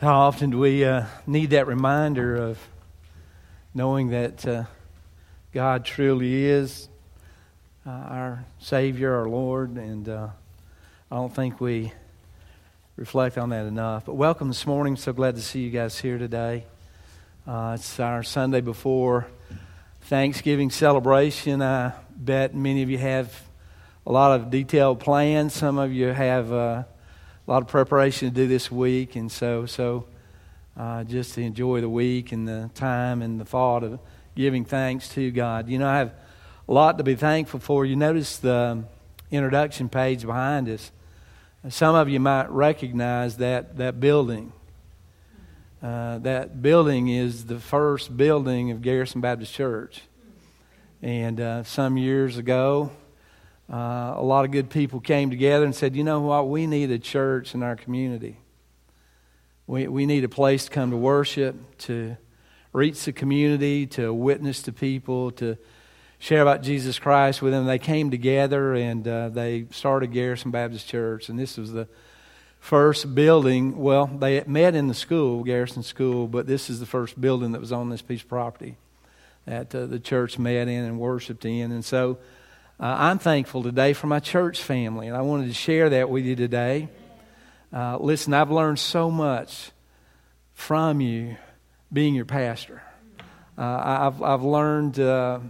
How often do we uh, need that reminder of knowing that uh, God truly is uh, our Savior, our Lord, and uh, I don't think we reflect on that enough. But welcome this morning. So glad to see you guys here today. Uh, it's our Sunday before Thanksgiving celebration. I bet many of you have a lot of detailed plans. Some of you have uh, a lot of preparation to do this week, and so so uh, just to enjoy the week and the time and the thought of giving thanks to God. You know, I have a lot to be thankful for. You notice the introduction page behind us. Some of you might recognize that that building. Uh, that building is the first building of Garrison Baptist Church. And uh, some years ago, uh, a lot of good people came together and said, you know what, we need a church in our community. We, we need a place to come to worship, to reach the community, to witness to people, to share about Jesus Christ with them. They came together and uh, they started Garrison Baptist Church, and this was the first building. Well, they met in the school, Garrison School, but this is the first building that was on this piece of property that uh, the church met in and worshiped in. And so uh, I'm thankful today for my church family, and I wanted to share that with you today. Uh, listen, I've learned so much from you being your pastor. Uh, I've, I've learned uh,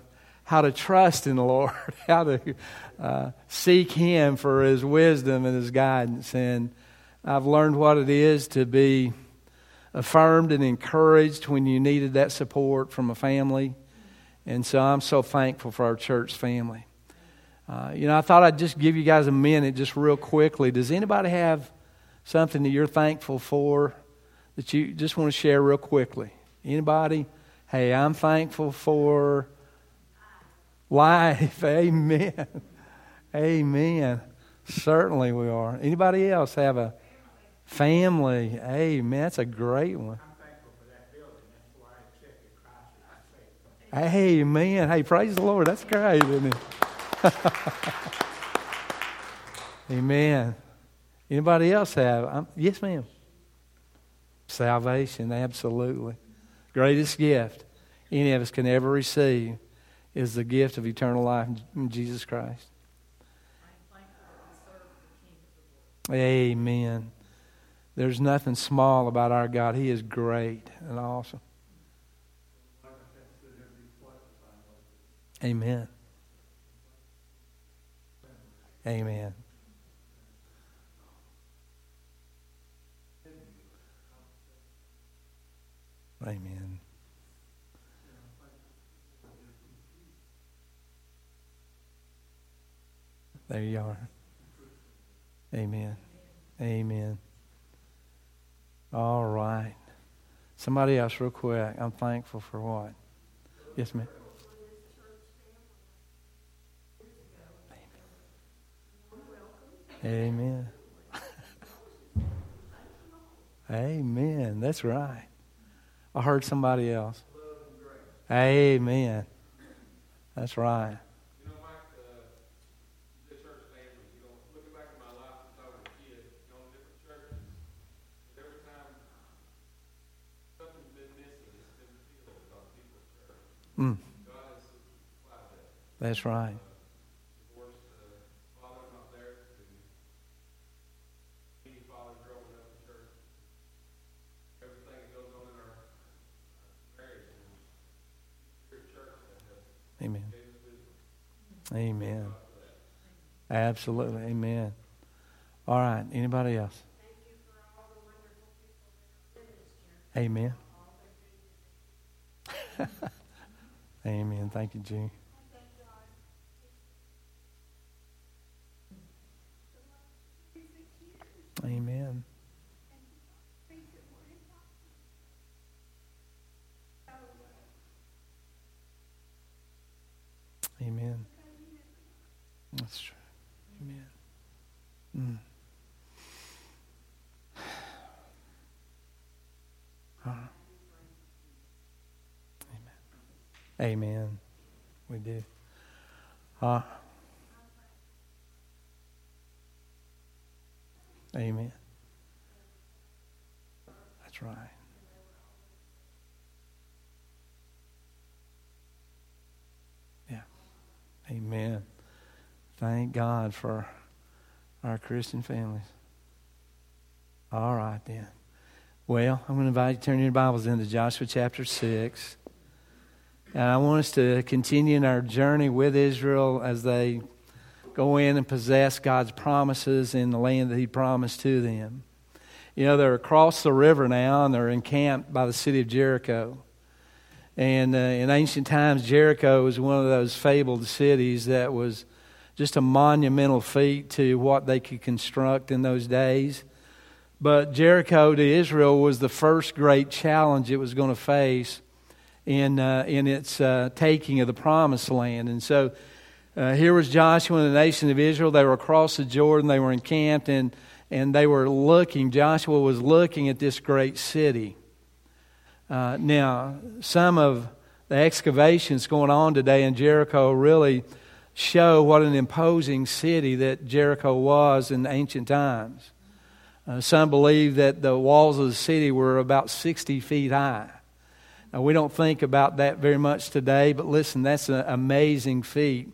how to trust in the Lord, how to uh, seek Him for His wisdom and His guidance. And I've learned what it is to be affirmed and encouraged when you needed that support from a family. And so I'm so thankful for our church family. Uh, you know, I thought I'd just give you guys a minute, just real quickly. Does anybody have something that you're thankful for that you just want to share real quickly? Anybody? Hey, I'm thankful for life. Amen. Amen. Certainly we are. Anybody else have a family? Amen. That's a great one. Amen. Hey, praise the Lord. That's great, isn't it? Amen. Anybody else have? I'm, yes, ma'am. Salvation, absolutely. Greatest gift any of us can ever receive is the gift of eternal life in Jesus Christ. Amen. There's nothing small about our God. He is great and awesome. Amen. Amen. Amen. There you are. Amen. Amen. All right. Somebody else, real quick. I'm thankful for what? Yes, ma'am. Amen. Amen. That's right. I heard somebody else. Amen. That's right. Mm. That's right. Amen. Amen. Absolutely. Amen. All right. Anybody else? Amen. Amen. Thank you, Jean. Amen. Amen. That's true. Amen. We do. Huh? Amen. That's That's right. Yeah. Amen. Thank God for our Christian families. All right, then. Well, I'm going to invite you to turn your Bibles into Joshua chapter 6. And I want us to continue in our journey with Israel as they go in and possess God's promises in the land that He promised to them. You know, they're across the river now and they're encamped by the city of Jericho. And uh, in ancient times, Jericho was one of those fabled cities that was just a monumental feat to what they could construct in those days. But Jericho to Israel was the first great challenge it was going to face in, uh, in its uh, taking of the promised land. And so uh, here was Joshua and the nation of Israel. They were across the Jordan, they were encamped, and, and they were looking. Joshua was looking at this great city. Uh, now, some of the excavations going on today in Jericho really show what an imposing city that Jericho was in ancient times. Uh, some believe that the walls of the city were about 60 feet high. Now, we don't think about that very much today, but listen, that's an amazing feat.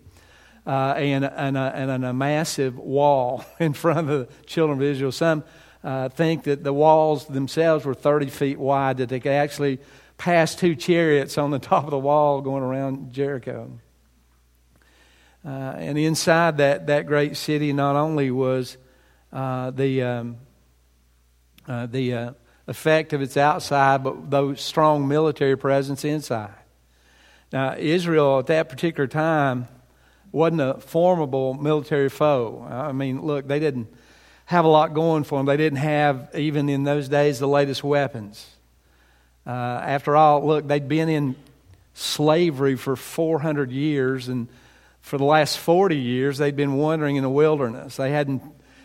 Uh, and, and, a, and, a, massive wall in front of the children of Israel. Some uh, think that the walls themselves were 30 feet wide, that they could actually pass two chariots on the top of the wall going around Jericho. Uh, and inside that, that great city, not only was uh, the, um, uh, the uh, effect of its outside, but those strong military presence inside. Now, Israel at that particular time wasn't a formidable military foe. I mean, look, they didn't have a lot going for them. They didn't have, even in those days, the latest weapons. Uh, after all, look, they'd been in slavery for 400 years, and for the last 40 years, they'd been wandering in the wilderness. They hadn't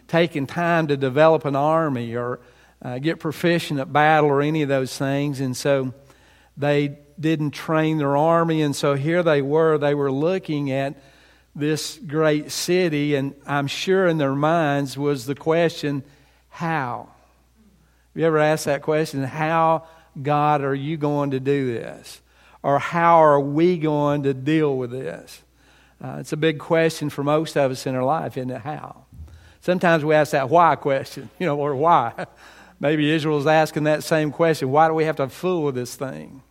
taken time to develop an army or uh, get proficient at battle or any of those things. And so they didn't train their army. And so here they were. They were looking at this great city. And I'm sure in their minds was the question, how? Have you ever asked that question? How, God, are you going to do this? Or how are we going to deal with this? Uh, it's a big question for most of us in our life, isn't it? How? Sometimes we ask that why question, you know, or why. Maybe Israel's asking that same question why do we have to fool with this thing?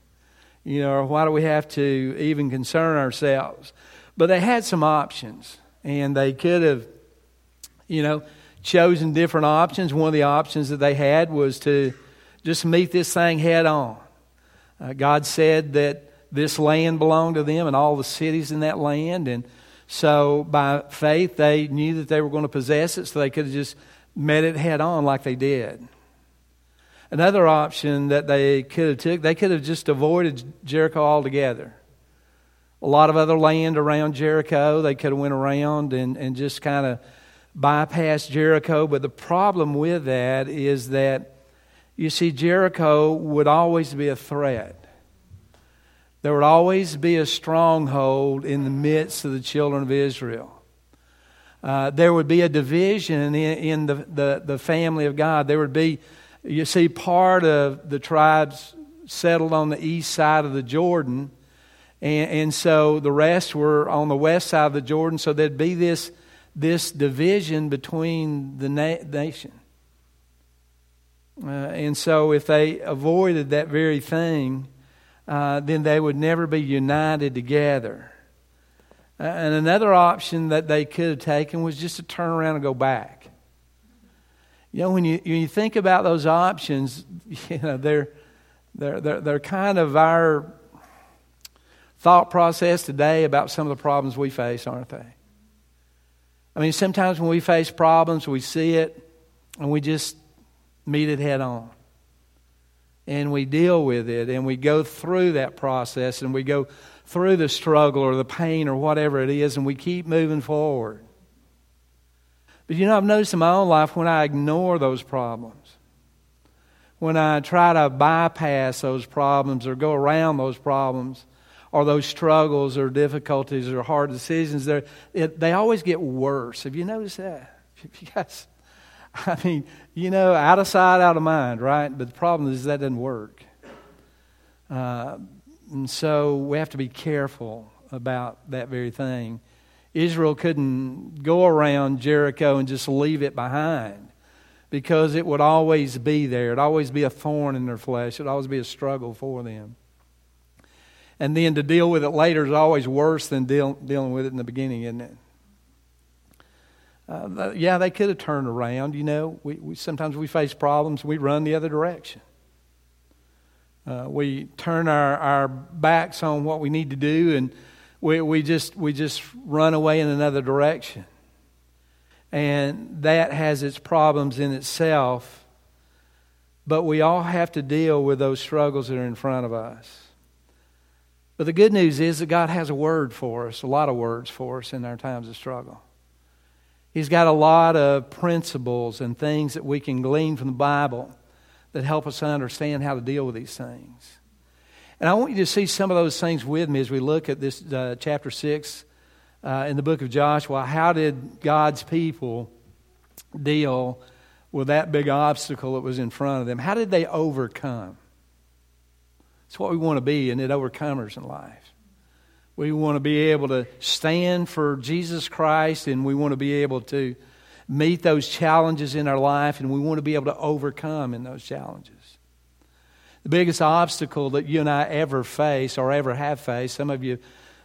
You know, or why do we have to even concern ourselves? But they had some options, and they could have, you know, chosen different options. One of the options that they had was to just meet this thing head on. Uh, God said that this land belonged to them and all the cities in that land, and so by faith they knew that they were going to possess it, so they could have just met it head on like they did. Another option that they could have took, they could have just avoided Jericho altogether. A lot of other land around Jericho, they could have went around and, and just kind of bypassed Jericho. But the problem with that is that, you see, Jericho would always be a threat. There would always be a stronghold in the midst of the children of Israel. Uh, there would be a division in, in the, the, the family of God. There would be you see, part of the tribes settled on the east side of the Jordan, and, and so the rest were on the west side of the Jordan, so there'd be this, this division between the na- nation. Uh, and so, if they avoided that very thing, uh, then they would never be united together. Uh, and another option that they could have taken was just to turn around and go back. You know, when you, when you think about those options, you know, they're, they're, they're, they're kind of our thought process today about some of the problems we face, aren't they? I mean, sometimes when we face problems, we see it and we just meet it head on. And we deal with it and we go through that process and we go through the struggle or the pain or whatever it is and we keep moving forward. But you know, I've noticed in my own life when I ignore those problems, when I try to bypass those problems or go around those problems, or those struggles or difficulties or hard decisions, it, they always get worse. Have you noticed that? Guys, I mean, you know, out of sight, out of mind, right? But the problem is that doesn't work. Uh, and so we have to be careful about that very thing. Israel couldn't go around Jericho and just leave it behind because it would always be there. It'd always be a thorn in their flesh. It'd always be a struggle for them. And then to deal with it later is always worse than deal, dealing with it in the beginning, isn't it? Uh, yeah, they could have turned around. You know, we, we sometimes we face problems. We run the other direction. Uh, we turn our, our backs on what we need to do, and we, we just we just run away in another direction. And that has its problems in itself. But we all have to deal with those struggles that are in front of us. But the good news is that God has a word for us, a lot of words for us in our times of struggle. He's got a lot of principles and things that we can glean from the Bible that help us understand how to deal with these things. And I want you to see some of those things with me as we look at this uh, chapter 6 uh, in the book of Joshua. How did God's people deal with that big obstacle that was in front of them? How did they overcome? It's what we want to be, and it overcomers in life. We want to be able to stand for Jesus Christ and we want to be able to meet those challenges in our life and we want to be able to overcome in those challenges. The biggest obstacle that you and I ever face or ever have faced, some of you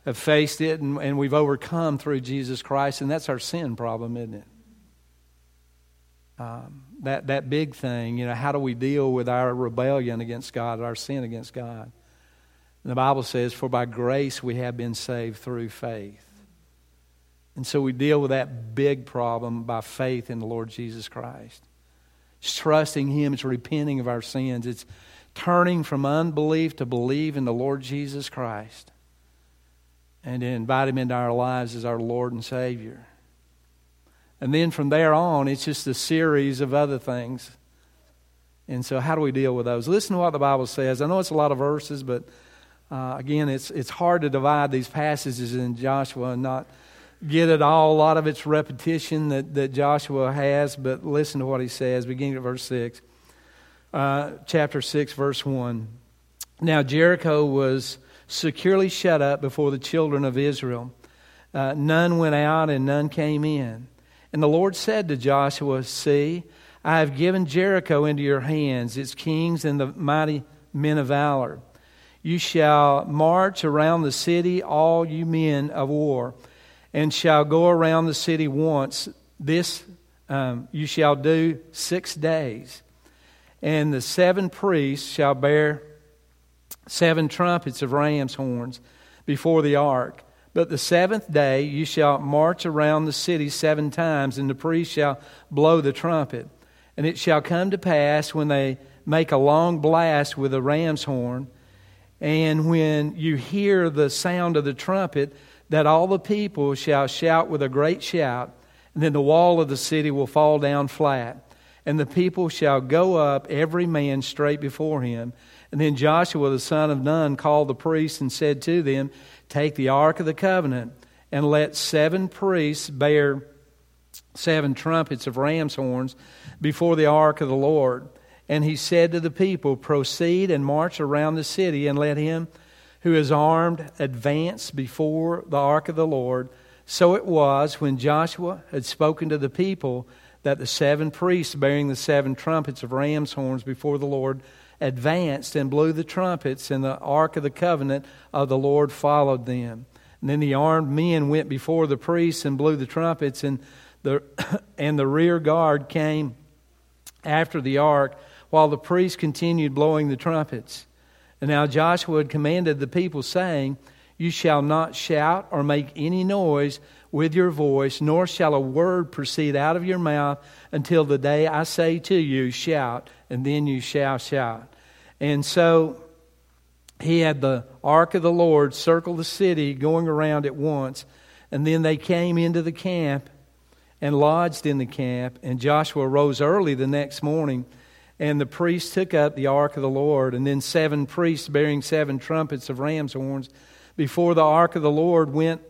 have faced it and, and we've overcome through Jesus Christ, and that's our sin problem, isn't it? Um, that, that big thing, you know, how do we deal with our rebellion against God, our sin against God? And the Bible says, For by grace we have been saved through faith. And so we deal with that big problem by faith in the Lord Jesus Christ. It's trusting Him, it's repenting of our sins, it's turning from unbelief to believe in the Lord Jesus Christ and to invite Him into our lives as our Lord and Savior. And then from there on, it's just a series of other things. And so, how do we deal with those? Listen to what the Bible says. I know it's a lot of verses, but uh, again, it's, it's hard to divide these passages in Joshua and not get it all. A lot of it's repetition that, that Joshua has, but listen to what he says, beginning at verse 6. Uh, chapter 6, verse 1. Now Jericho was securely shut up before the children of Israel. Uh, none went out and none came in. And the Lord said to Joshua, See, I have given Jericho into your hands, its kings and the mighty men of valor. You shall march around the city, all you men of war, and shall go around the city once. This um, you shall do six days. And the seven priests shall bear seven trumpets of ram's horns before the ark. But the seventh day you shall march around the city seven times, and the priest shall blow the trumpet. And it shall come to pass when they make a long blast with a ram's horn and when you hear the sound of the trumpet, that all the people shall shout with a great shout, and then the wall of the city will fall down flat. And the people shall go up, every man straight before him. And then Joshua the son of Nun called the priests and said to them, Take the ark of the covenant, and let seven priests bear seven trumpets of ram's horns before the ark of the Lord. And he said to the people, Proceed and march around the city, and let him who is armed advance before the ark of the Lord. So it was when Joshua had spoken to the people that the seven priests bearing the seven trumpets of ram's horns before the Lord advanced and blew the trumpets, and the ark of the covenant of the Lord followed them. And then the armed men went before the priests and blew the trumpets, and the, and the rear guard came after the ark while the priests continued blowing the trumpets. And now Joshua had commanded the people, saying, You shall not shout or make any noise with your voice, nor shall a word proceed out of your mouth until the day I say to you, Shout, and then you shall shout. And so he had the ark of the Lord circle the city, going around at once. And then they came into the camp and lodged in the camp. And Joshua rose early the next morning and the priests took up the ark of the Lord, and then seven priests bearing seven trumpets of ram's horns before the ark of the Lord went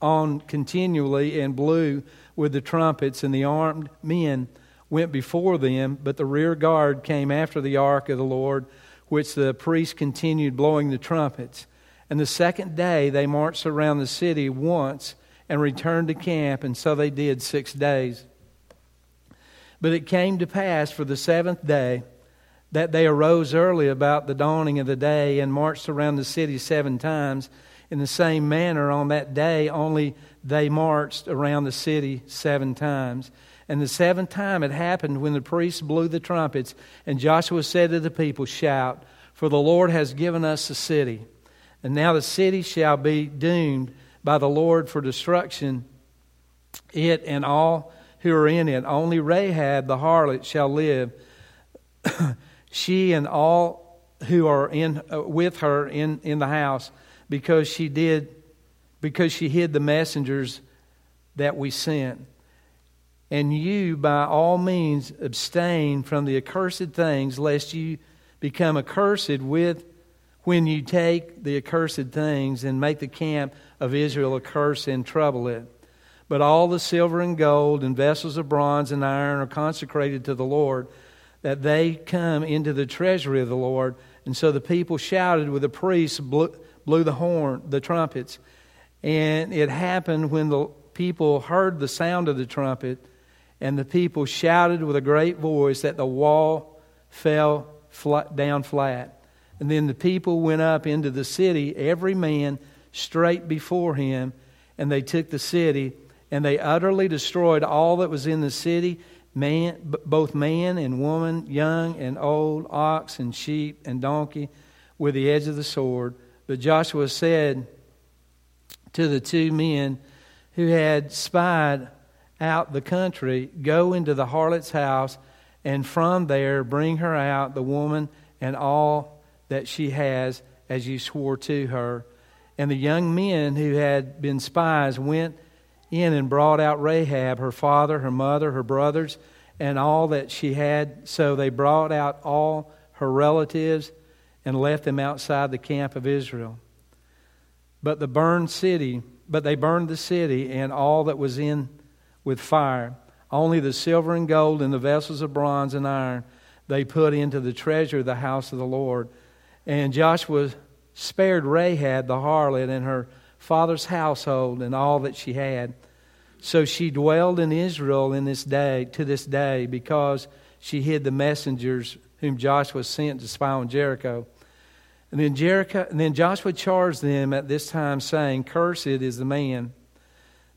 on continually and blew with the trumpets, and the armed men went before them, but the rear guard came after the ark of the Lord, which the priests continued blowing the trumpets. And the second day they marched around the city once and returned to camp, and so they did six days. But it came to pass for the seventh day that they arose early about the dawning of the day and marched around the city seven times. In the same manner, on that day, only they marched around the city seven times. And the seventh time it happened when the priests blew the trumpets, and Joshua said to the people, Shout, for the Lord has given us the city. And now the city shall be doomed by the Lord for destruction, it and all who are in it. Only Rahab the harlot shall live, she and all who are in, uh, with her in, in the house, because she did, because she hid the messengers that we sent. And you, by all means, abstain from the accursed things, lest you become accursed with when you take the accursed things and make the camp of Israel a curse and trouble it. But all the silver and gold and vessels of bronze and iron are consecrated to the Lord, that they come into the treasury of the Lord. And so the people shouted with the priests, blew, blew the horn, the trumpets. And it happened when the people heard the sound of the trumpet and the people shouted with a great voice that the wall fell flat, down flat. And then the people went up into the city, every man straight before him, and they took the city, and they utterly destroyed all that was in the city, man, both man and woman, young and old, ox and sheep and donkey, with the edge of the sword. But Joshua said to the two men who had spied out the country, go into the harlot's house, and from there bring her out, the woman, and all that she has, as you swore to her. And the young men who had been spies went in and brought out Rahab, her father, her mother, her brothers, and all that she had. So they brought out all her relatives and left them outside the camp of Israel. But the burned city, but they burned the city and all that was in with fire. Only the silver and gold and the vessels of bronze and iron they put into the treasure of the house of the Lord. And Joshua spared Rahab the harlot and her father's household and all that she had. So she dwelled in Israel in this day to this day because she hid the messengers whom Joshua sent to spy on Jericho. And then Jericho and then Joshua charged them at this time, saying, Cursed is the man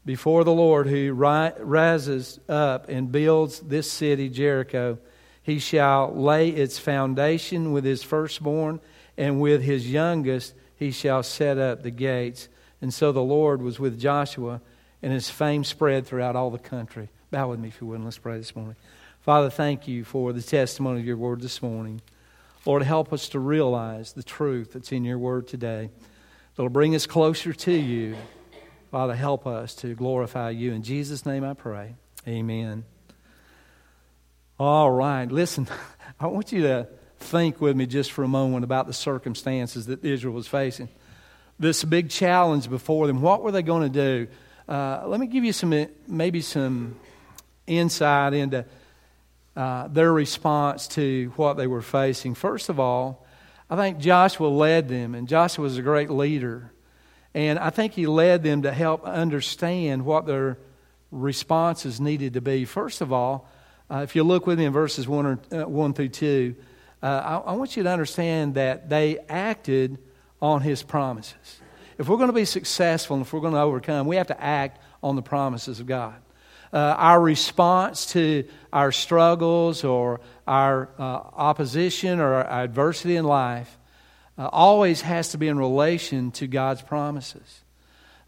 before the Lord who rises up and builds this city, Jericho. He shall lay its foundation with his firstborn, and with his youngest he shall set up the gates. And so the Lord was with Joshua, and his fame spread throughout all the country. Bow with me if you would, let's pray this morning. Father, thank you for the testimony of your word this morning. Lord, help us to realize the truth that's in your word today. It'll bring us closer to you. Father, help us to glorify you. In Jesus' name I pray. Amen. All right. Listen, I want you to think with me just for a moment about the circumstances that Israel was facing. This big challenge before them. What were they going to do? Uh, let me give you some, maybe some insight into uh, their response to what they were facing. First of all, I think Joshua led them, and Joshua was a great leader. And I think he led them to help understand what their responses needed to be. First of all, uh, if you look with me in verses 1, or, uh, 1 through 2, uh, I, I want you to understand that they acted on his promises. If we're going to be successful and if we're going to overcome, we have to act on the promises of God. Uh, our response to our struggles or our uh, opposition or our adversity in life uh, always has to be in relation to God's promises.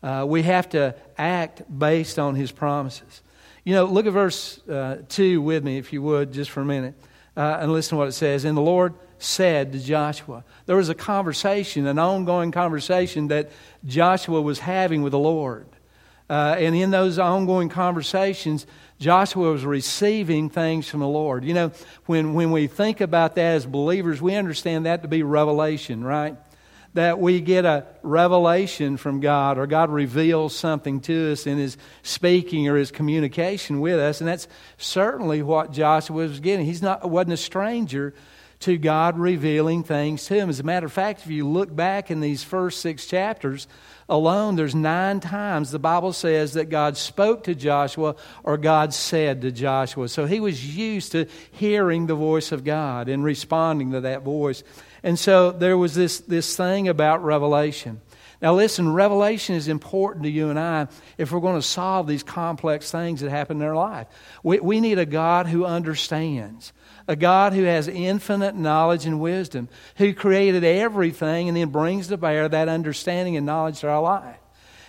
Uh, we have to act based on His promises. You know, look at verse uh, 2 with me, if you would, just for a minute, uh, and listen to what it says. And the Lord said to Joshua, there was a conversation, an ongoing conversation that Joshua was having with the Lord. Uh, and in those ongoing conversations, Joshua was receiving things from the Lord. You know, when, when we think about that as believers, we understand that to be revelation, right? that we get a revelation from God or God reveals something to us in his speaking or his communication with us. And that's certainly what Joshua was getting. He's not, wasn't a stranger to God revealing things to him. As a matter of fact, if you look back in these first six chapters alone, there's nine times the Bible says that God spoke to Joshua or God said to Joshua. So he was used to hearing the voice of God and responding to that voice. And so there was this, this thing about revelation. Now, listen, revelation is important to you and I if we're going to solve these complex things that happen in our life. We, we need a God who understands, a God who has infinite knowledge and wisdom, who created everything and then brings to bear that understanding and knowledge to our life.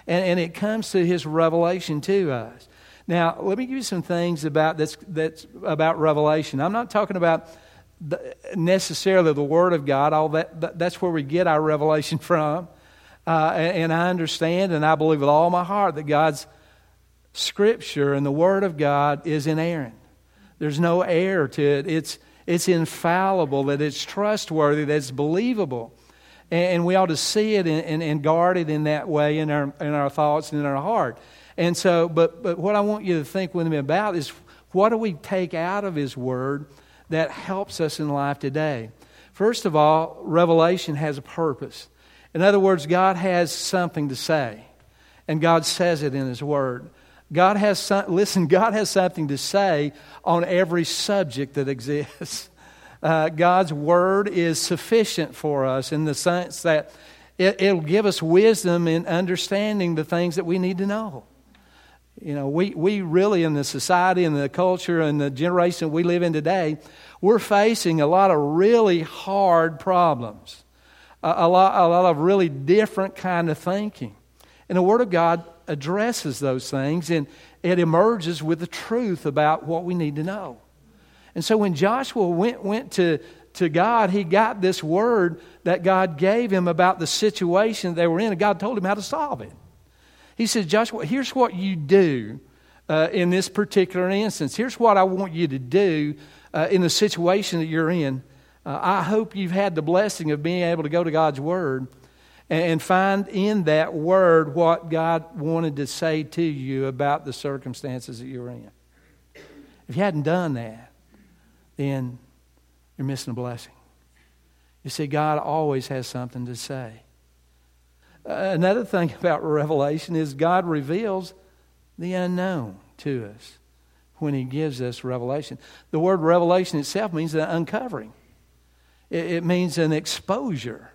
And, and it comes to his revelation to us. Now, let me give you some things about, that's, that's about revelation. I'm not talking about necessarily the Word of God. All that, that's where we get our revelation from. Uh, and, and I understand and I believe with all my heart that God's Scripture and the Word of God is inerrant. There's no error to it. It's, it's infallible, that it's trustworthy, that it's believable. And, we ought to see it and, and, and, guard it in that way in our, in our thoughts and in our heart. And so, but, but what I want you to think with me about is what do we take out of His Word that helps us in life today. First of all, revelation has a purpose. In other words, God has something to say, and God says it in His Word. God has some, listen, God has something to say on every subject that exists. Uh, God's Word is sufficient for us in the sense that it, it'll give us wisdom in understanding the things that we need to know. You know, we, we really, in the society and the culture and the generation we live in today, we're facing a lot of really hard problems, a, a, lot, a lot of really different kind of thinking. And the Word of God addresses those things and it emerges with the truth about what we need to know. And so when Joshua went, went to, to God, he got this word that God gave him about the situation they were in, and God told him how to solve it. He said, Joshua, here's what you do uh, in this particular instance. Here's what I want you to do uh, in the situation that you're in. Uh, I hope you've had the blessing of being able to go to God's Word and, find in that Word what God wanted to say to you about the circumstances that you're in. If you hadn't done that, then you're missing a blessing. You see, God always has something to say. Uh, another thing about Revelation is God reveals the unknown to us when He gives us revelation. The word revelation itself means an uncovering, it means an exposure.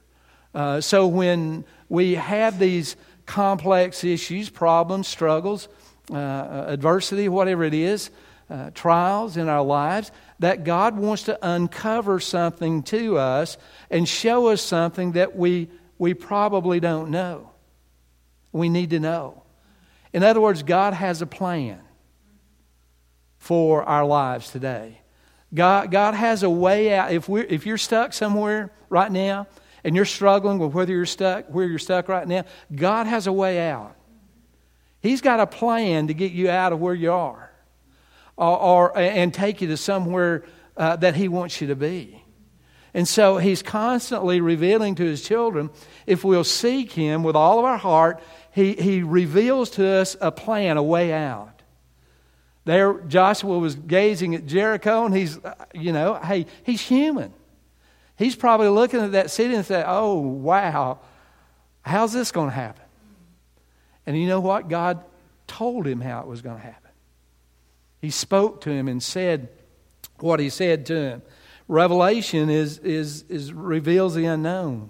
Uh, so when we have these complex issues, problems, struggles, uh, uh adversity, whatever it is, uh, trials in our lives, that God wants to uncover something to us and show us something that we we probably don't know. We need to know. In other words, God has a plan for our lives today. God, God has a way out. If, we're, if you're stuck somewhere right now and you're struggling with whether you're stuck, where you're stuck right now, God has a way out. He's got a plan to get you out of where you are or, or and take you to somewhere uh, that He wants you to be. And so he's constantly revealing to his children, if we'll seek him with all of our heart, he, he reveals to us a plan, a way out. There, Joshua was gazing at Jericho, and he's, you know, hey, he's human. He's probably looking at that city and saying, oh, wow, how's this going to happen? And you know what? God told him how it was going to happen. He spoke to him and said what he said to him. Revelation is, is, is reveals the unknown.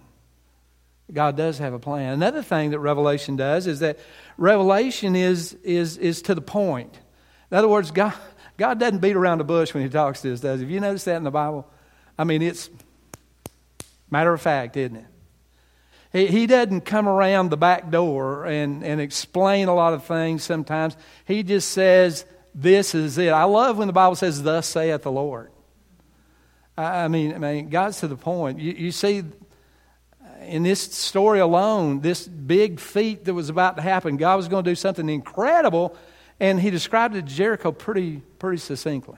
God does have a plan. Another thing that Revelation does is that Revelation is, is, is to the point. In other words, God, God doesn't beat around the bush when He talks to us, does He? Have you noticed that in the Bible? I mean, it's matter of fact, isn't it? He, doesn't come around the back door and, and explain a lot of things sometimes. He just says, This is it. I love when the Bible says, Thus saith the Lord. I mean, I mean, God's to the point. You, you see, in this story alone, this big feat that was about to happen, God was going to do something incredible, and He described it to Jericho pretty, pretty succinctly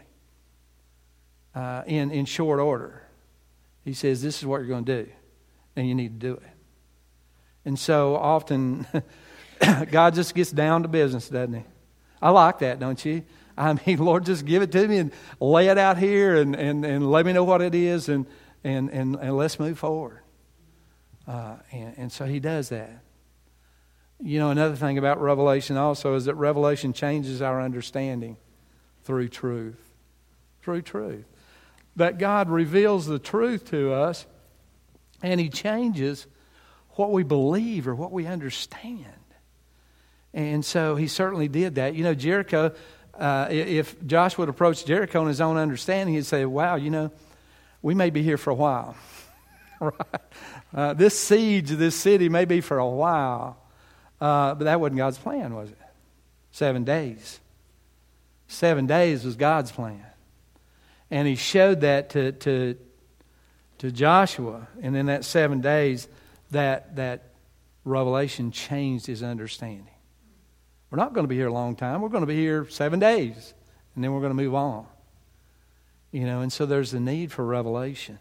uh, in, in short order. He says, This is what you're going to do, and you need to do it. And so often, God just gets down to business, doesn't He? I like that, don't you? I mean, Lord, just give it to me and lay it out here and, and, and let me know what it is and, and, and, and let's move forward. Uh, and, and so He does that. You know, another thing about Revelation also is that Revelation changes our understanding through truth. Through truth. That God reveals the truth to us and He changes what we believe or what we understand. And so He certainly did that. You know, Jericho, uh, if Joshua would approach Jericho in his own understanding, he'd say, Wow, you know, we may be here for a while. right? Uh, this siege of this city may be for a while. Uh, but that wasn't God's plan, was it? Seven days. Seven days was God's plan. And he showed that to, to, to Joshua. And in that seven days, that, that revelation changed his understanding. We're not going to be here a long time. We're going to be here seven days. And then we're going to move on. You know, and so there's the need for revelation.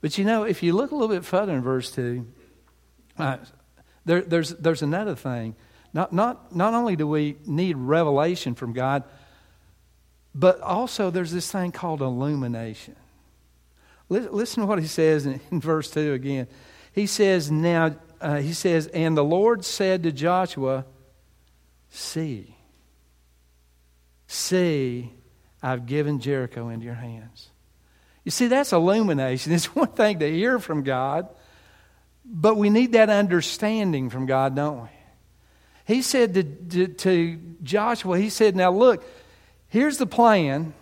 But you know, if you look a little bit further in verse 2, uh, there, there's, there's another thing. Not, not, not only do we need revelation from God, but also there's this thing called illumination. Listen to what he says in, verse 2 again. He says, Now, uh, he says, And the Lord said to Joshua, See, see, I've given Jericho into your hands. You see, that's illumination. It's one thing to hear from God, but we need that understanding from God, don't we? He said to, to, to, Joshua, He said, Now look, here's the plan,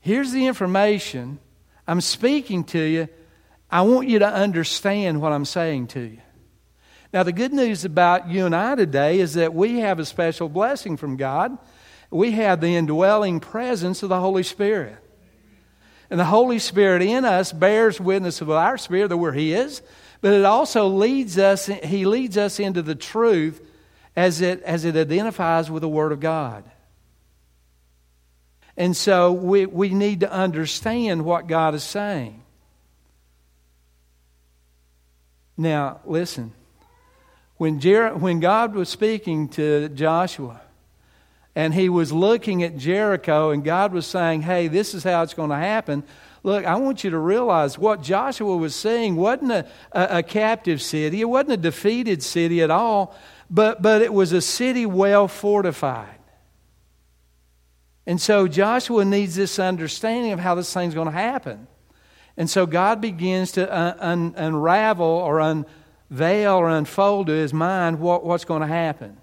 here's the information. I'm speaking to you. I want you to understand what I'm saying to you. Now, the good news about you and I today is that we have a special blessing from God. We have the indwelling presence of the Holy Spirit. And the Holy Spirit in us bears witness of our spirit that we're His, but it also leads us, He leads us into the truth as it, as it identifies with the Word of God. And so we, we need to understand what God is saying. Now, listen. When, Jer- when God was speaking to Joshua, and he was looking at Jericho, and God was saying, Hey, this is how it's going to happen. Look, I want you to realize what Joshua was seeing wasn't a, a, a captive city, it wasn't a defeated city at all, but, but it was a city well fortified. And so Joshua needs this understanding of how this thing's going to happen. And so God begins to un- un- unravel or unveil or unfold to his mind what, what's going to happen.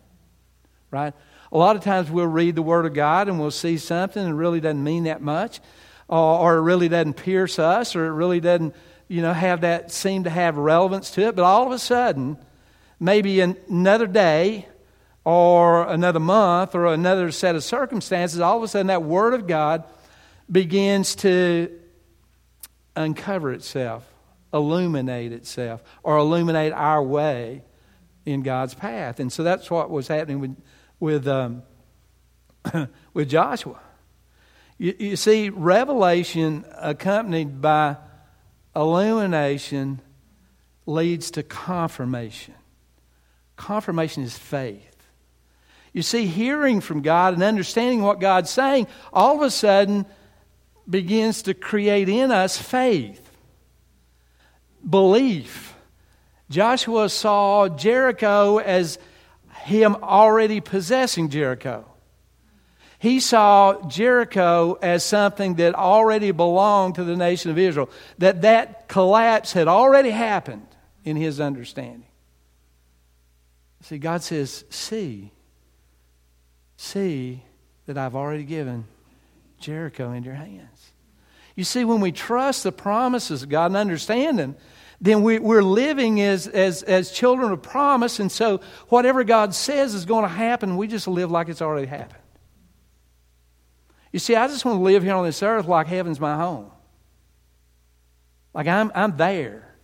Right? A lot of times we'll read the Word of God and we'll see something and it really doesn't mean that much, or, or it really doesn't pierce us, or it really doesn't, you know, have that seem to have relevance to it. But all of a sudden, maybe another day, or another month, or another set of circumstances, all of a sudden that Word of God begins to uncover itself, illuminate itself, or illuminate our way in God's path. And so that's what was happening with with, um, with Joshua. You, you see, revelation accompanied by illumination leads to confirmation. Confirmation is faith. You see, hearing from God and understanding what God's saying all of a sudden begins to create in us faith, belief. Joshua saw Jericho as him already possessing Jericho. He saw Jericho as something that already belonged to the nation of Israel, that that collapse had already happened in his understanding. See, God says, See, see that I've already given Jericho in your hands. You see, when we trust the promises of God and understand them, then we, are living as, as, as children of promise. And so, whatever God says is going to happen, we just live like it's already happened. You see, I just want to live here on this earth like heaven's my home. Like I'm, I'm there.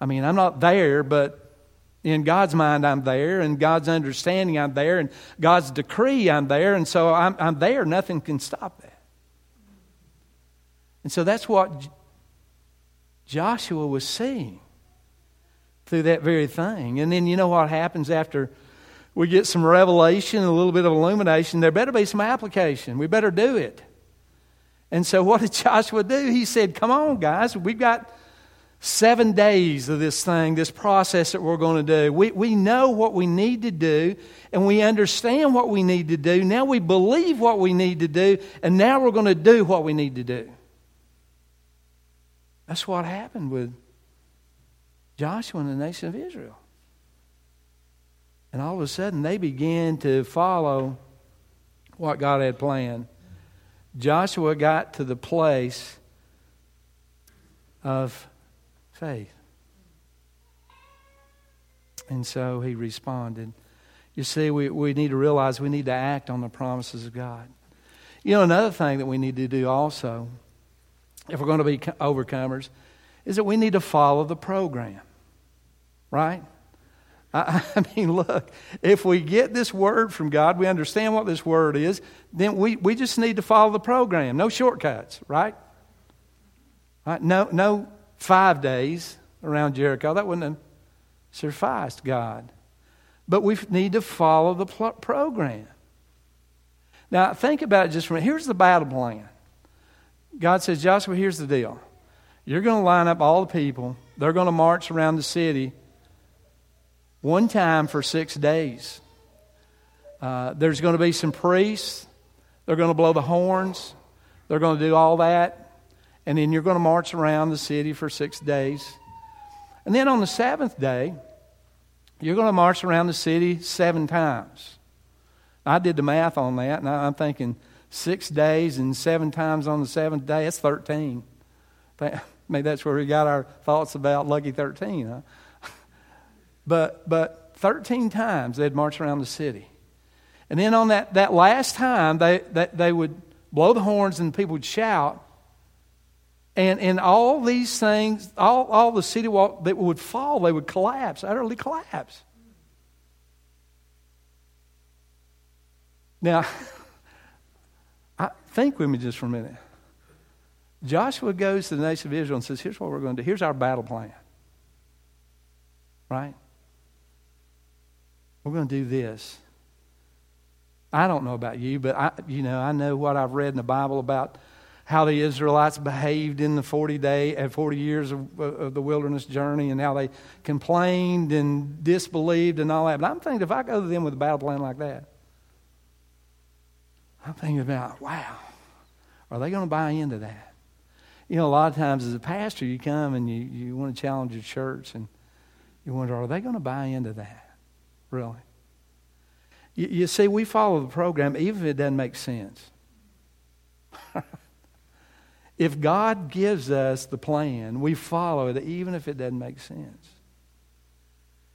I mean, I'm not there, but in God's mind, I'm there, and God's understanding, I'm there, and God's decree, I'm there, and so I'm, I'm there. Nothing can stop that. And so that's what Joshua was seeing through that very thing. And then you know what happens after we get some revelation a little bit of illumination? There better be some application. We better do it. And so what did Joshua do? He said, Come on, guys, we've got seven days of this thing, this process that we're going to do. We, we know what we need to do, and we understand what we need to do. Now we believe what we need to do, and now we're going to do what we need to do. That's what happened with Joshua and the nation of Israel. And all of a sudden, they began to follow what God had planned. Joshua got to the place of faith. And so he responded. You see, we, we need to realize we need to act on the promises of God. You know, another thing that we need to do also, if we're going to be overcomers, is that we need to follow the program. Right? I, I mean, look, if we get this word from God, we understand what this word is, then we, we just need to follow the program. No shortcuts, right? right? No, no five days around Jericho. That wouldn't have sufficed God. But we need to follow the pl- program. Now, think about it just for a minute. Here's the battle plan God says, Joshua, here's the deal. You're going to line up all the people, they're going to march around the city one time for six days. Uh, there's going to be some priests. They're going to blow the horns. They're going to do all that and then you're going to march around the city for six days. And then on the seventh day, you're going to march around the city seven times. I did the math on that, and I'm thinking six days and seven times on the seventh day, that's 13. Maybe that's where we got our thoughts about lucky 13, huh? But, but 13 times they'd march around the city. And then on that, that last time, they, they, they would blow the horns and people would shout. And, and all these things, all, all the city wall that would fall, they would collapse, utterly collapse. Now, I, think with me just for a minute. Joshua goes to the nation of Israel and says, Here's what we're going to do. Here's our battle plan. Right? We're going to do this. I don't know about you, but I, you know, I know what I've read in the Bible about how the Israelites behaved in the 40 day and uh, 40 years of, of, the wilderness journey and how they complained and disbelieved and all that. But I'm thinking if I go to them with a battle plan like that, I'm thinking about, wow, are they going to buy into that? You know, a lot of times as a pastor, you come and you, you want to challenge your church and you wonder, are they going to buy into that? Really? You, you see, we follow the program even if it doesn't make sense. If God gives us the plan, we follow it even if it doesn't make sense.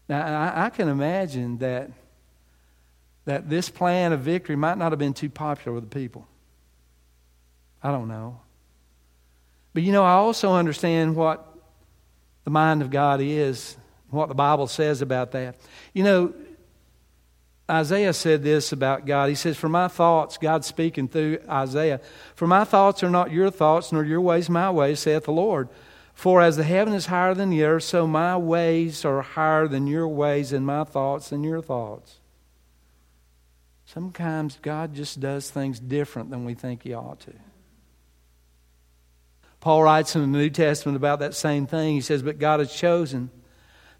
Now, I, I can imagine that, that this plan of victory might not have been too popular with the people. I don't know. But you know, I also understand what the mind of God is, what the Bible says about that. You know, Isaiah said this about God. He says, For my thoughts, God speaking through Isaiah, for my thoughts are not your thoughts, nor your ways my ways, saith the Lord. For as the heaven is higher than the earth, so my ways are higher than your ways, and my thoughts than your thoughts. Sometimes God just does things different than we think He ought to. Paul writes in the New Testament about that same thing. He says, But God has chosen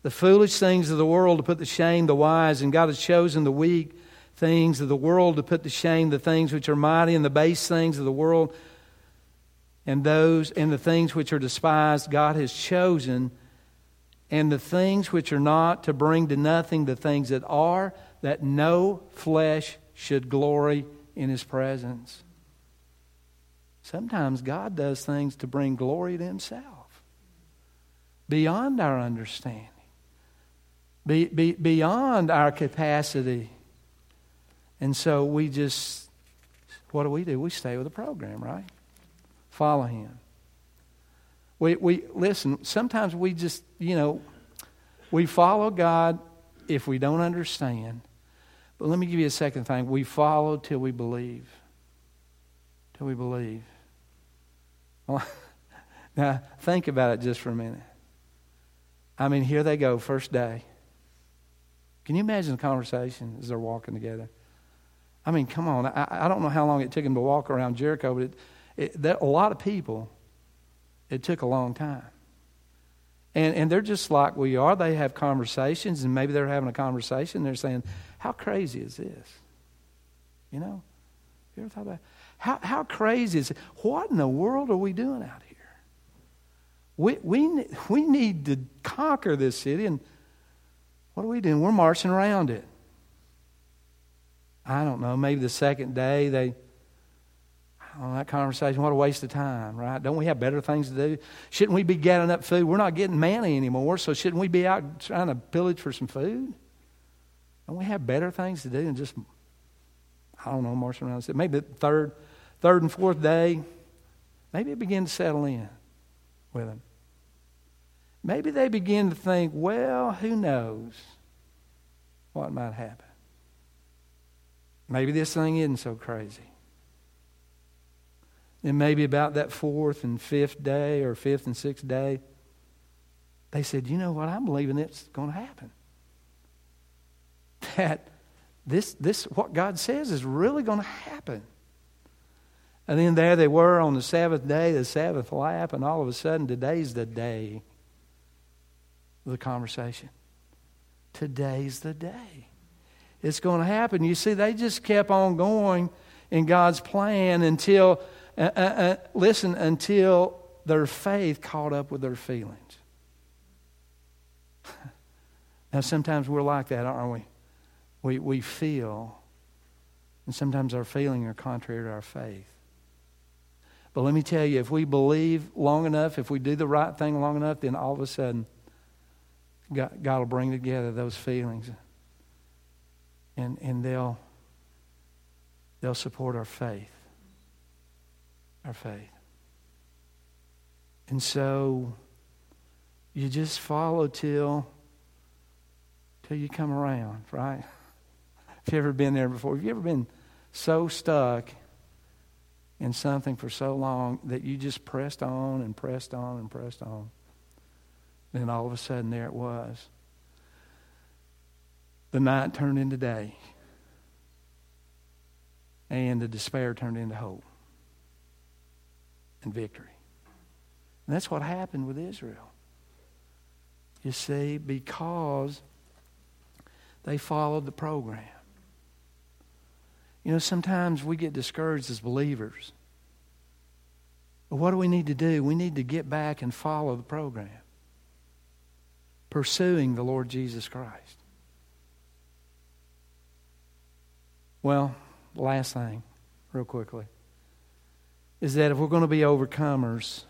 the foolish things of the world to put to shame the wise, and God has chosen the weak things of the world to put to shame the things which are mighty, and the base things of the world, and those and the things which are despised, God has chosen, and the things which are not to bring to nothing the things that are, that no flesh should glory in his presence. Sometimes God does things to bring glory to himself beyond our understanding be, be, beyond our capacity. And so we just, what do we do? We stay with the program, right? Follow Him. We, we listen, sometimes we just, you know, we follow God if we don't understand. But let me give you a second thing. We follow till we believe. Till we believe. Well, now, think about it just for a minute. I mean, here they go, first day. Can you imagine the conversation as they're walking together? I mean, come on. I, I don't know how long it took them to walk around Jericho, but it, it, that, a lot of people, it took a long time. And, and they're just like we are. They have conversations, and maybe they're having a conversation. They're saying, How crazy is this? You know? You ever thought about? How, how crazy is it? What in the world are we doing out here? We, we, we need to conquer this city, and what are we doing? We're marching around it. I don't know, maybe the second day they, on that conversation, what a waste of time, right? Don't we have better things to do? Shouldn't we be gathering up food? We're not getting manna anymore, so shouldn't we be out trying to pillage for some food? Don't we have better things to do than just, I don't know, marching around? Maybe the third, third and fourth day, maybe it began to settle in with them. Maybe they begin to think, well, who knows what might happen. Maybe this thing isn't so crazy. And maybe about that fourth and fifth day or fifth and sixth day, they said, You know what? I'm believing it's going to happen. That this, this, what God says is really going to happen. And then there they were on the Sabbath day, the Sabbath lap, and all of a sudden, today's the day the conversation. Today's the day it's going to happen. You see, they just kept on going in God's plan until, uh, uh, uh, listen, until their faith caught up with their feelings. now, sometimes we're like that, aren't we? We, we feel, and sometimes our feelings are contrary to our faith. But let me tell you, if we believe long enough, if we do the right thing long enough, then all of a sudden, God, God will bring together those feelings and, and they'll, they'll support our faith. Our faith. And so you just follow till till you come around, right? Have you ever been there before? Have you ever been so stuck in something for so long that you just pressed on and pressed on and pressed on? Then all of a sudden there it was the night turned into day, and the despair turned into hope and victory. And that's what happened with Israel. You see, because they followed the program. You know, sometimes we get discouraged as believers. But what do we need to do? We need to get back and follow the program, pursuing the Lord Jesus Christ. Well, last thing, real quickly, is that if we're going to be overcomers,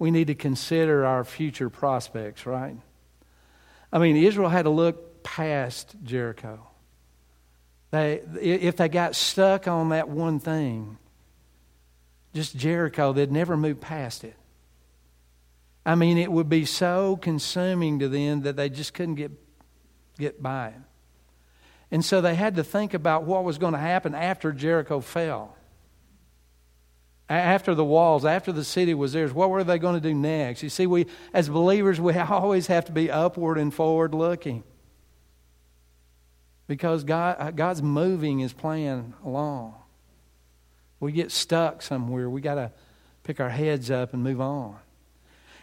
we need to consider our future prospects, right? I mean, Israel had to look past Jericho. They, if they got stuck on that one thing, just Jericho, they'd never move past it. I mean, it would be so consuming to them that they just couldn't get, get by. And so they had to think about what was going to happen after Jericho fell. After the walls, after the city was theirs, what were they going to do next? You see, we, as believers, we always have to be upward and forward looking. Because God, uh, God's moving his plan along. We get stuck somewhere. We got to pick our heads up and move on.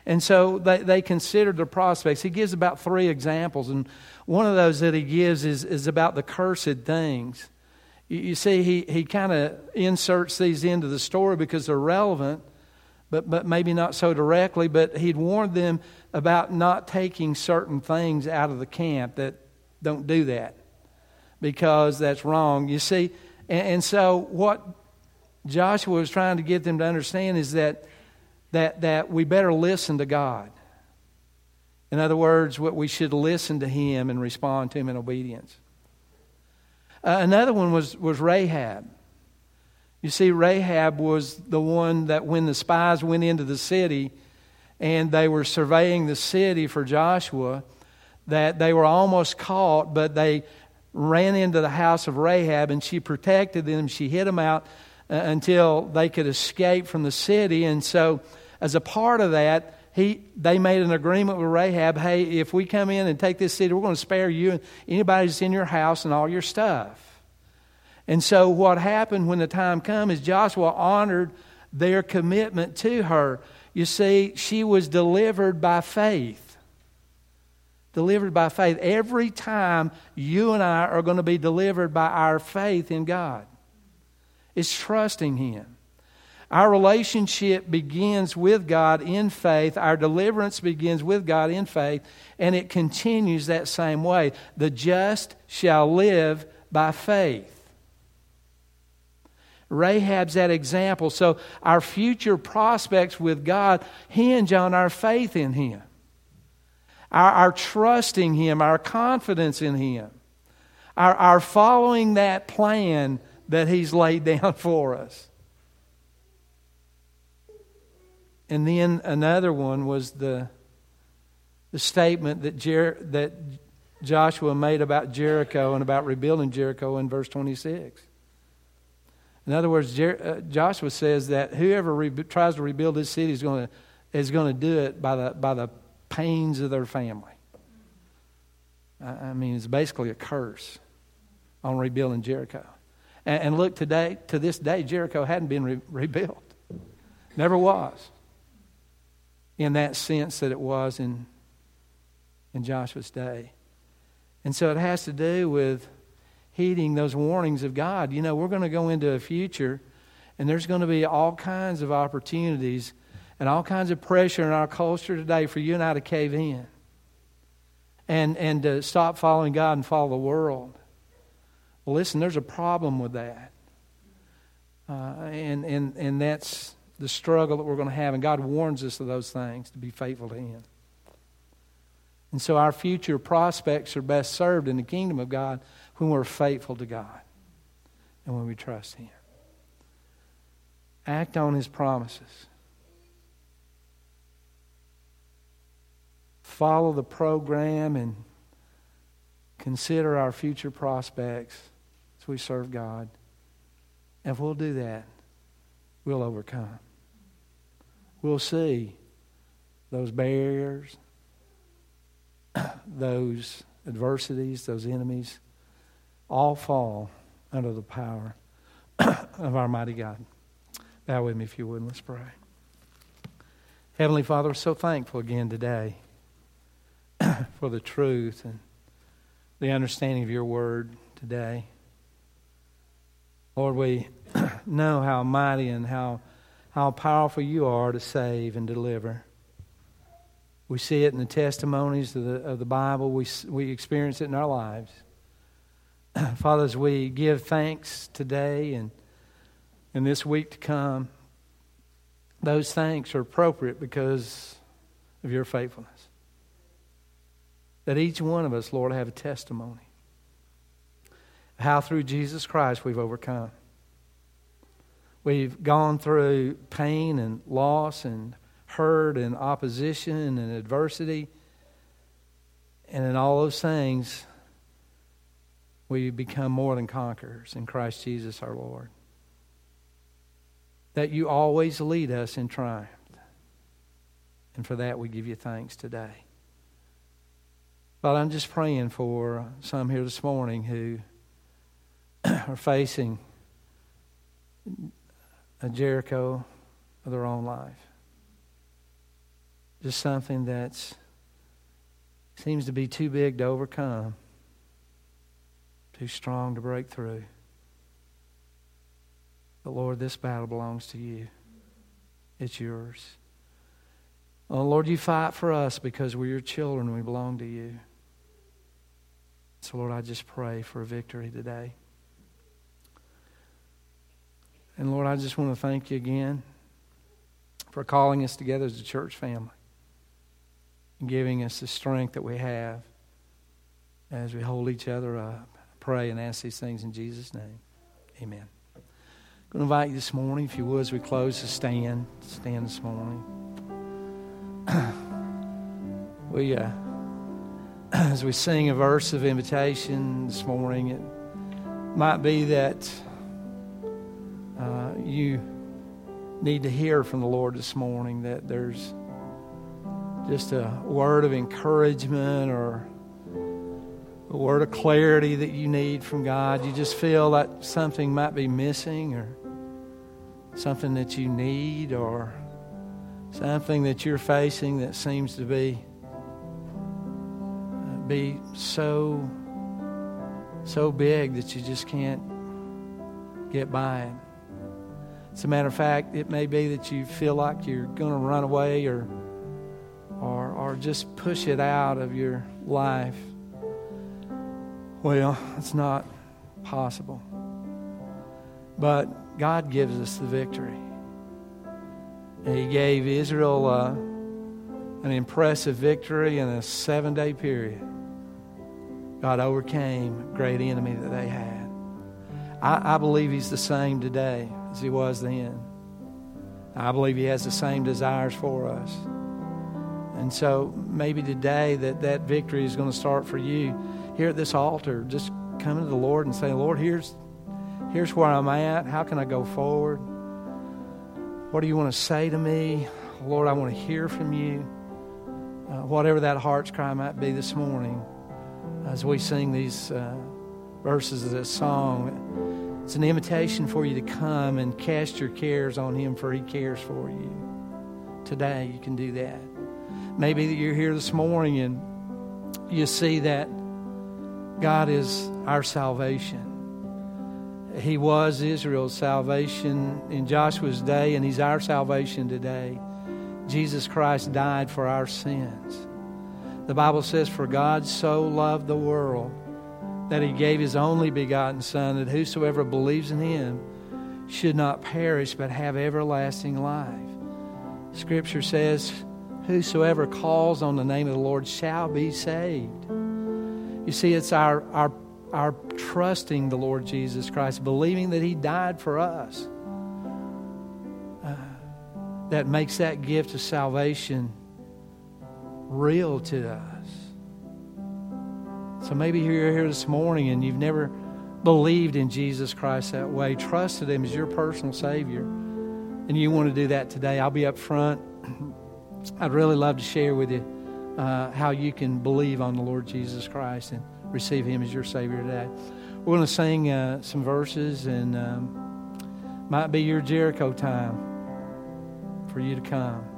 And so they, they considered the prospects. He gives about three examples, and one of those that he gives is, is about the cursed things. You, you see, he, he kind of inserts these into the story because they're relevant, but, but maybe not so directly. But he'd warned them about not taking certain things out of the camp that don't do that because that's wrong. You see, and, and so what Joshua was trying to get them to understand is that that, that we better listen to God. In other words, what we should listen to Him and respond to Him in obedience. Uh, another one was, was Rahab. You see, Rahab was the one that when the spies went into the city and they were surveying the city for Joshua, that they were almost caught, but they ran into the house of Rahab and she protected them. She hid them out uh, until they could escape from the city. And so as a part of that, he, they made an agreement with Rahab hey, if we come in and take this city, we're going to spare you and anybody that's in your house and all your stuff. And so, what happened when the time came is Joshua honored their commitment to her. You see, she was delivered by faith. Delivered by faith. Every time you and I are going to be delivered by our faith in God, it's trusting Him. Our relationship begins with God in faith. Our deliverance begins with God in faith, and it continues that same way. The just shall live by faith. Rahab's that example. So our future prospects with God hinge on our faith in Him, our, our trusting Him, our confidence in Him, our, our following that plan that He's laid down for us. And then another one was the, the statement that, Jer- that Joshua made about Jericho and about rebuilding Jericho in verse 26. In other words, Jer- uh, Joshua says that whoever re- tries to rebuild this city is going to is going to do it by the by the pains of their family. I, I mean, it's basically a curse on rebuilding Jericho. And, and look, today to this day, Jericho hadn't been re- rebuilt. Never was. In that sense that it was in in Joshua's day. And so it has to do with heeding those warnings of God. You know, we're going to go into a future and there's going to be all kinds of opportunities and all kinds of pressure in our culture today for you and I to cave in and, and to stop following God and follow the world. Well, listen, there's a problem with that. Uh, and, and, and that's the struggle that we're going to have. And God warns us of those things to be faithful to Him. And so our future prospects are best served in the kingdom of God when we're faithful to God and when we trust Him. Act on His promises. Follow the program and consider our future prospects as we serve God. And if we'll do that, we'll overcome. We'll see those barriers, those adversities, those enemies all fall under the power of our mighty God. Bow with me if you would, let's pray. Heavenly Father, we're so thankful again today for the truth and the understanding of your word today. Lord, we know how mighty and how, how powerful you are to save and deliver. We see it in the testimonies of the, of the Bible, we, we experience it in our lives. Father, as we give thanks today and, and this week to come, those thanks are appropriate because of your faithfulness. That each one of us, Lord, have a testimony how through Jesus Christ we've overcome. We've gone through pain and loss and hurt and opposition and adversity. And in all those things, we become more than conquerors in Christ Jesus our Lord. That you always lead us in triumph. And for that, we give you thanks today. But I'm just praying for some here this morning who are facing a Jericho of their own life. Just something that seems to be too big to overcome too strong to break through. But Lord, this battle belongs to you. It's yours. Oh, Lord, you fight for us because we're your children and we belong to you. So, Lord, I just pray for a victory today. And, Lord, I just want to thank you again for calling us together as a church family and giving us the strength that we have as we hold each other up pray and ask these things in Jesus' name. Amen. I'm going to invite you this morning, if you would, as we close, to stand. Stand this morning. we, uh, as we sing a verse of invitation this morning, it might be that you need to hear from the Lord this morning that there's just a word of encouragement or a word of clarity that you need from God. You just feel that something might be missing or something that you need or something that you're facing that seems to be be so so big that you just can't get by it. As a matter of fact, it may be that you feel like you're going to run away or, or, or just push it out of your life. Well, it's not possible. But God gives us the victory. He gave Israel uh, an impressive victory in a seven day period. God overcame a great enemy that they had. I, I believe He's the same today as He was then. I believe He has the same desires for us. And so maybe today that that victory is going to start for you here at this altar. Just coming to the Lord and saying, Lord, here's, here's where I'm at. How can I go forward? What do you want to say to me? Lord, I want to hear from you. Uh, whatever that heart's cry might be this morning, as we sing these uh, verses of this song, it's an invitation for you to come and cast your cares on Him, for He cares for you. Today, you can do that. Maybe you're here this morning and you see that God is our salvation. He was Israel's salvation in Joshua's day, and He's our salvation today. Jesus Christ died for our sins. The Bible says, For God so loved the world that He gave His only begotten Son, that whosoever believes in Him should not perish but have everlasting life. Scripture says, Whosoever calls on the name of the Lord shall be saved. You see, it's our, our, our trusting the Lord Jesus Christ, believing that He died for us, uh, that makes that gift of salvation real to us. So maybe you're here this morning and you've never believed in Jesus Christ that way, trusted Him as your personal Savior, and you want to do that today. I'll be up front. I'd really love to share with you uh, how you can believe on the Lord Jesus Christ and receive Him as your Savior today. We're going to sing uh, some verses, and um, might be your Jericho time for you to come.